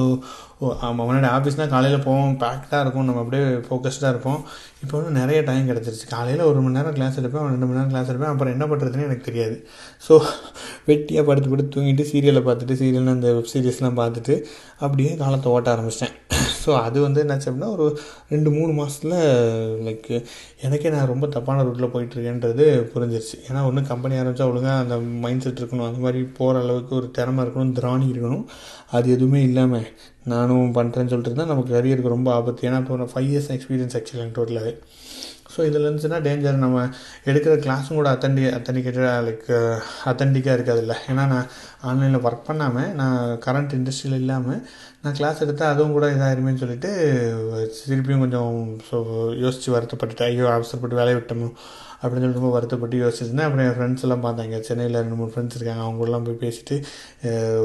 ஆமாம் முன்னாடி ஆஃபீஸ்னால் காலையில் போவோம் பேக்டாக இருக்கும் நம்ம அப்படியே ஃபோக்கஸ்டாக இருப்போம். இப்போ வந்து நிறைய டைம் கிடச்சிருச்சு. காலையில் ஒரு மணி நேரம் கிளாஸ் எடுப்பேன் ரெண்டு மணி நேரம் கிளாஸ் எடுப்பேன். அப்புறம் என்ன பண்ணுறதுன்னு எனக்கு தெரியாது. ஸோ வெட்டியாக படுத்து படுத்து தூங்கிட்டு சீரியலை பார்த்துட்டு சீரியல் அந்த வெப் சீரிஸ்லாம் பார்த்துட்டு அப்படியே காலத்தை ஓட்ட ஆரம்பிச்சிட்டேன். ஸோ அது வந்து என்னாச்சு அப்படின்னா ஒரு ரெண்டு மூணு மாதத்தில் லைக் எனக்கே நான் ரொம்ப தப்பான ரூட்டில் போயிட்டுருக்கேன்றது புரிஞ்சிருச்சு. ஏன்னா ஒன்று கம்பெனி ஆரம்பித்தா ஒழுங்காக அந்த மைண்ட் செட் இருக்கணும். அந்த மாதிரி போகிற அளவுக்கு ஒரு திறமை இருக்கணும் திராணி இருக்கணும். அது எதுவுமே இல்லாமல் நானும் பண்ணுறேன்னு சொல்லிட்டு இருந்தால் நமக்கு கரியருக்கு ரொம்ப ஆபத்து. ஏன்னா இப்போ ஃபைவ் இயர்ஸ் எக்ஸ்பீரியன்ஸ் ஆக்சுவலி எனக்கு டோட்டலாகவே ஸோ இதில் இருந்துச்சுன்னா டேஞ்சர் நம்ம எடுக்கிற கிளாஸும் கூட அத்தன்டி அத்தன்டிகேட்டடாக லைக் அத்தன்டிக்காக இருக்காதுல்ல. ஏன்னா நான் ஆன்லைனில் ஒர்க் பண்ணாமல் நான் கரண்ட் இண்டஸ்ட்ரியில் இல்லாமல் நான் கிளாஸ் எடுத்தால் அதுவும் கூட இதாயிருமேன்னு சொல்லிட்டு திருப்பியும் கொஞ்சம் ஸோ யோசித்து வருத்தப்பட்டுட்டு ஐயோ அவசரப்பட்டு வேலையை விட்டோமோ அப்படின்னு சொல்லிட்டு ரொம்ப வருத்தப்பட்டு யோசிச்சிருந்தேன். அப்புறம் என் ஃப்ரெண்ட்ஸ் எல்லாம் பார்த்தாங்க. சென்னையில் ரெண்டு மூணு ஃப்ரெண்ட்ஸ் இருக்காங்க. அவங்க போய் பேசிட்டு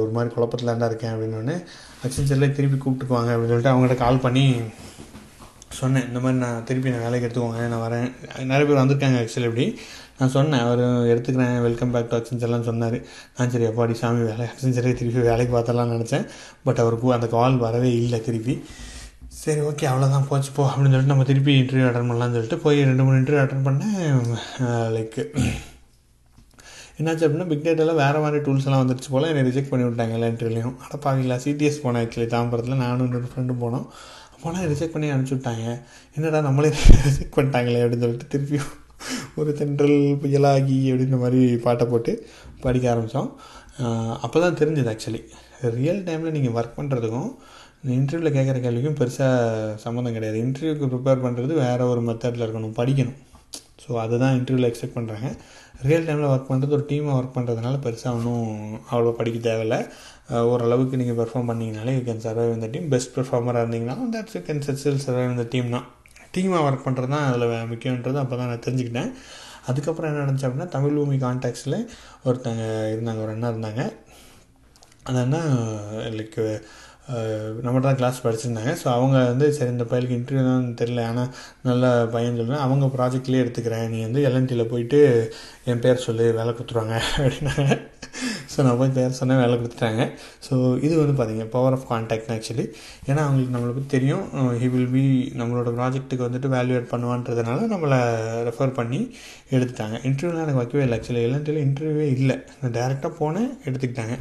ஒரு மாதிரி குழப்பத்தில் தான் இருக்கேன் அப்படின்னு அக்சென்ச்சரில் திருப்பி கூப்பிட்டுக்குவாங்க அப்படின்னு சொல்லிட்டு அவங்கள்ட்ட கால் பண்ணி சொன்னேன். இந்த மாதிரி நான் திருப்பி நான் வேலைக்கு எடுத்துக்கோங்க. நான் வரேன். நிறைய பேர் வந்திருக்காங்க ஆக்சுவலி இப்படி. நான் சொன்னேன் அவர் எடுத்துக்கிறேன் வெல்கம் பேக் டு அக்சென்சர்லாம் சொன்னார். நான் சரி எப்பாடி சாமி வேலை அக்சென்சரே திருப்பி வேலைக்கு பார்த்தலாம் நினச்சேன். பட் அவருக்கு அந்த கால் வரவே இல்லை திருப்பி. சரி ஓகே அவ்வளோதான் போச்சு போ அப்படின்னு சொல்லிட்டு நம்ம திருப்பி இன்டர்வியூ அட்டன் பண்ணலாம்னு சொல்லிட்டு போய் ரெண்டு மூணு இன்டர்வியூ அட்டன் பண்ணேன். லைக் என்னாச்சு அப்படின்னா பிக் டேட்டாவில் வேறு மாதிரி டூல்ஸ் எல்லாம் வந்துருச்சு போல் என்னை ரிஜெக்ட் பண்ணி விட்டாங்க எல்லா இன்டர்வியூலையும் அட பார்க்கலாம் சிடிஎஸ் போனேன் ஆக்சுவலி தாம்பரத்தில். நானும் இன்னொரு ஃப்ரெண்டும் போனோம். போனால் ரிஜெக்ட் பண்ணி அனுப்பிச்சி விட்டாங்க. என்னடா நம்மளே ரிஜெக்ட் பண்ணிட்டாங்களே அப்படின்னு சொல்லிட்டு திருப்பியும் ஒரு தென்றல் புயலாகி அப்படின்ற மாதிரி பாட்டை போட்டு படிக்க ஆரம்பித்தோம் அப்போ தான் தெரிஞ்சது ஆக்சுவலி ரியல் டைமில் நீங்கள் ஒர்க் பண்ணுறதுக்கும் இன்டர்வியூவில் கேட்குற கேள்விக்கும் பெருசாக சம்மந்தம் கிடையாது. இன்டர்வியூக்கு ப்ரிப்பேர் பண்ணுறது வேறு ஒரு மெத்தடில் இருக்கணும் படிக்கணும். ஸோ அதை தான் இன்டர்வியூவில் எக்ஸ்பெக்ட் பண்ணுறாங்க ரியல் டைமில் ஒர்க் பண்ணுறது ஒரு டீமாக ஒர்க் பண்ணுறதுனால பெருசாக ஒன்றும் அவ்வளோ படிக்க தேவையில்லை. ஓரளவுக்கு நீங்கள் பெர்ஃபார்ம் பண்ணிங்கனாலே யூ கேன் சர்வைவ் இந்த டீம் பெஸ்ட் பெர்ஃபார்மராக இருந்தீங்கன்னா that's you can sell survive இந்த டீம் தான். டீமாக ஒர்க் பண்ணுறது தான் அதில் முக்கியன்றது அப்போ தான் நான் தெரிஞ்சுக்கிட்டேன். அதுக்கப்புறம் என்ன நடந்துச்சு அப்படின்னா தமிழ் பூமி கான்டாக்ட்ஸில் ஒருத்தங்க இருந்தாங்க ஒரு அண்ணா இருந்தாங்க. அந்த அண்ணா லைக் நம்மகிட்ட தான் கிளாஸ் படிச்சிருந்தாங்க. ஸோ அவங்க வந்து சரி இந்த பையலுக்கு இன்டர்வியூ தான் தெரில ஆனால் நல்ல பையன் சொல்லுவேன் அவங்க ப்ராஜெக்ட்லேயே எடுத்துக்கிறேன். நீ வந்து எல்என்டியில் போயிட்டு என் பேர் சொல்லி வேலை கொடுத்துருவாங்க. அப்படின்னாங்க. ஸோ நான் போய் பேர் சொன்னேன் வேலை கொடுத்துட்டாங்க. ஸோ இது வந்து பார்த்தீங்க பவர் ஆஃப் கான்டாக்ட் ஆக்சுவலி ஏன்னா அவங்களுக்கு நம்மளை பற்றி தெரியும். ஹி வில் பி நம்மளோட ப்ராஜெக்ட்டுக்கு வந்துட்டு வேல்யூவேட் பண்ணுவான்றதுனால நம்மளை ரெஃபர் பண்ணி எடுத்துட்டாங்க. இன்டர்வியூலாம் எனக்கு வைக்கவே இல்லை. ஆக்சுவலி எல்என்டியில் இன்டர்வியூவே இல்லை. நான் டேரெக்டாக போனேன் எடுத்துக்கிட்டாங்க.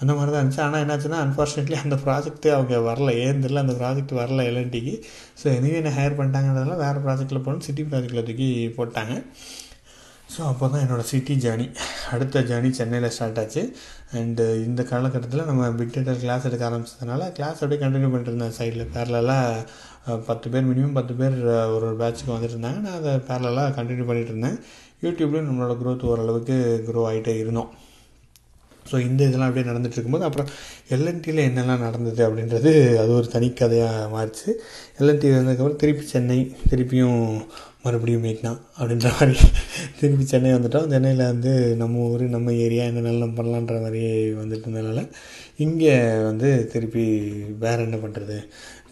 அந்த மாதிரி தான் இருந்துச்சு. ஆனால் என்னாச்சுன்னா அன்ஃபார்ச்சுனேட்லி அந்த ப்ராஜெக்ட்டு அவங்க வரல. ஏன் தெரியல அந்த ப்ராஜெக்ட் வரல எல்என்டிக்கு ஸோ எனவே என்ன ஹையர் பண்ணிட்டாங்கன்றதுனால வேறு ப்ராஜெக்ட்டில் போகணும். சிட்டி ப்ராஜெக்டில் தூக்கி போட்டாங்க. ஸோ அப்போ தான் என்னோடய சிட்டி ஜேர்னி அடுத்த ஜேர்னி சென்னையில் ஸ்டார்ட் ஆச்சு. அண்டு இந்த காலகட்டத்தில் நம்ம பிக் டேட்டர் கிளாஸ் எடுக்க ஆரம்பிச்சதுனால கிளாஸ் அப்படியே கண்டினியூ பண்ணிட்டு இருந்தேன் சைடில் பேரலாக பத்து பேர் மினிமம் பத்து பேர் ஒரு ஒரு பேட்சுக்கு வந்துட்டு இருந்தாங்க நான் அதை பேரலாக கண்டினியூ பண்ணிகிட்டு இருந்தேன். யூடியூப்லேயும் நம்மளோட க்ரோத் ஓரளவுக்கு க்ரோ ஆகிட்டே இருந்தோம். ஸோ இந்த இதெல்லாம் அப்படியே நடந்துகிட்டு இருக்கும்போது அப்புறம் எல்என்டியில் என்னெல்லாம் நடந்தது அப்படின்றது அது ஒரு தனி கதையாக மாறிச்சு. எல்என்டி வந்ததுக்கப்புறம் திருப்பி சென்னை திருப்பியும் மறுபடியும் மீட்னா அப்படின்ற மாதிரி. திருப்பி சென்னை வந்துட்டோம். சென்னையில் வந்து நம்ம ஊர் நம்ம ஏரியா என்னென்ன பண்ணலான்ற மாதிரி வந்துட்டு இருந்ததுனால இங்கே வந்து திருப்பி வேறு என்ன பண்ணுறது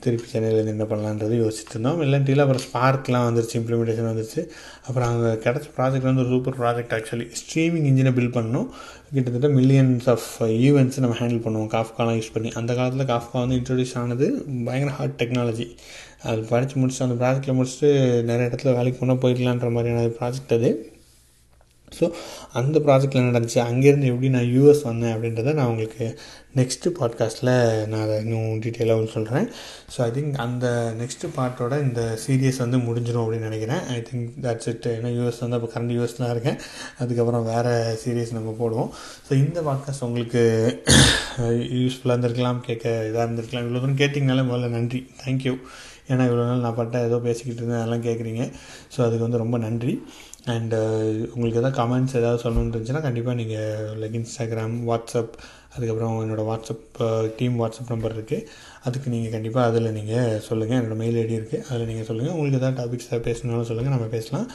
திருப்பி சென்னையிலேருந்து என்ன பண்ணலான்றது யோசிச்சுட்டு இருந்தோம். எல்என்டியில் அப்புறம் ஸ்பார்க்லாம் வந்துருச்சு இம்ப்ளிமெண்டேஷன் வந்துருச்சு. அப்புறம் அங்கே கிடச்ச ப்ராஜெக்ட் வந்து ஒரு சூப்பர் ப்ராஜெக்ட் ஆக்சுவலி ஸ்ட்ரீமிங் இன்ஜினை பில்ட் பண்ணோம் கிட்டத்தட்ட மில்லியன்ஸ் ஆஃப் ஈவெண்ட்ஸ் நம்ம ஹேண்டில் பண்ணுவோம். காஃப்காலாம் யூஸ் பண்ணி. அந்த காலத்தில் காஃப்கா வந்து இன்ட்ரடியூஸ் ஆனது பயங்கர ஹார்ட் டெக்னாலஜி அது படித்து முடிச்சுட்டு அந்த ப்ராஜெக்டில் முடிச்சுட்டு நிறைய இடத்துல வேலைக்கு போனால் போயிடலான்ற மாதிரியான ப்ராஜெக்ட் அது. ஸோ அந்த ப்ராஜெக்டில் நடந்துச்சு? அங்கேருந்து எப்படி நான் யூஎஸ் வந்தேன் அப்படின்றத நான் உங்களுக்கு நெக்ஸ்ட்டு பாட்காஸ்ட்டில் நான் அதை இன்னும் டீட்டெயிலாக சொல்கிறேன் ஸோ ஐ திங்க் அந்த நெக்ஸ்ட்டு பார்ட்டோட இந்த சீரியஸ் வந்து முடிஞ்சிடும் அப்படின்னு நினைக்கிறேன். ஐ திங்க் தட்ஸ் இட் ஏன்னா யூஎஸ் வந்து அப்போ கரண்ட் யூஎஸ்லாம் இருக்கேன். அதுக்கப்புறம் வேறு சீரியஸ் நம்ம போடுவோம். ஸோ இந்த பாட்காஸ்ட் உங்களுக்கு யூஸ்ஃபுல்லாக இருந்திருக்கலாம் கேட்க இதாக இருந்திருக்கலாம். இவ்வளோ தூரம் கேட்டிங்கனாலே முதல்ல நன்றி. தேங்க்யூ ஏன்னா இவ்வளோ நாள் நான் பட்ட ஏதோ பேசிக்கிட்டு இருந்தேன் அதெல்லாம் கேட்குறீங்க ஸோ அதுக்கு வந்து ரொம்ப நன்றி. அண்டு uh, உங்களுக்கு எதாவது கமெண்ட்ஸ் ஏதாவது சொல்லணுன்னு இருந்துச்சுன்னா கண்டிப்பாக நீங்கள் லைக் இன்ஸ்டாகிராம் வாட்ஸ்அப் அதுக்கப்புறம் என்னோடய வாட்ஸ்அப் டீம் வாட்ஸ்அப் நம்பர் இருக்குது அதுக்கு நீங்கள் கண்டிப்பாக அதில் நீங்கள் சொல்லுங்கள் என்னோடய மெயில் ஐடி இருக்குது அதில் நீங்கள் சொல்லுங்கள் உங்களுக்கு எதாவது டாபிக்ஸ் ஏதாவது பேசணும்னாலும் சொல்லுங்கள் நம்ம பேசலாம்.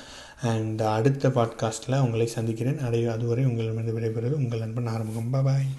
அண்ட் அடுத்த பாட்காஸ்ட்டில் உங்களை சந்திக்கிறேன். அடைய அதுவரை உங்களிடமிருந்து விடைபெறுவது உங்கள் நண்பன் ஆரம்பம் பாய்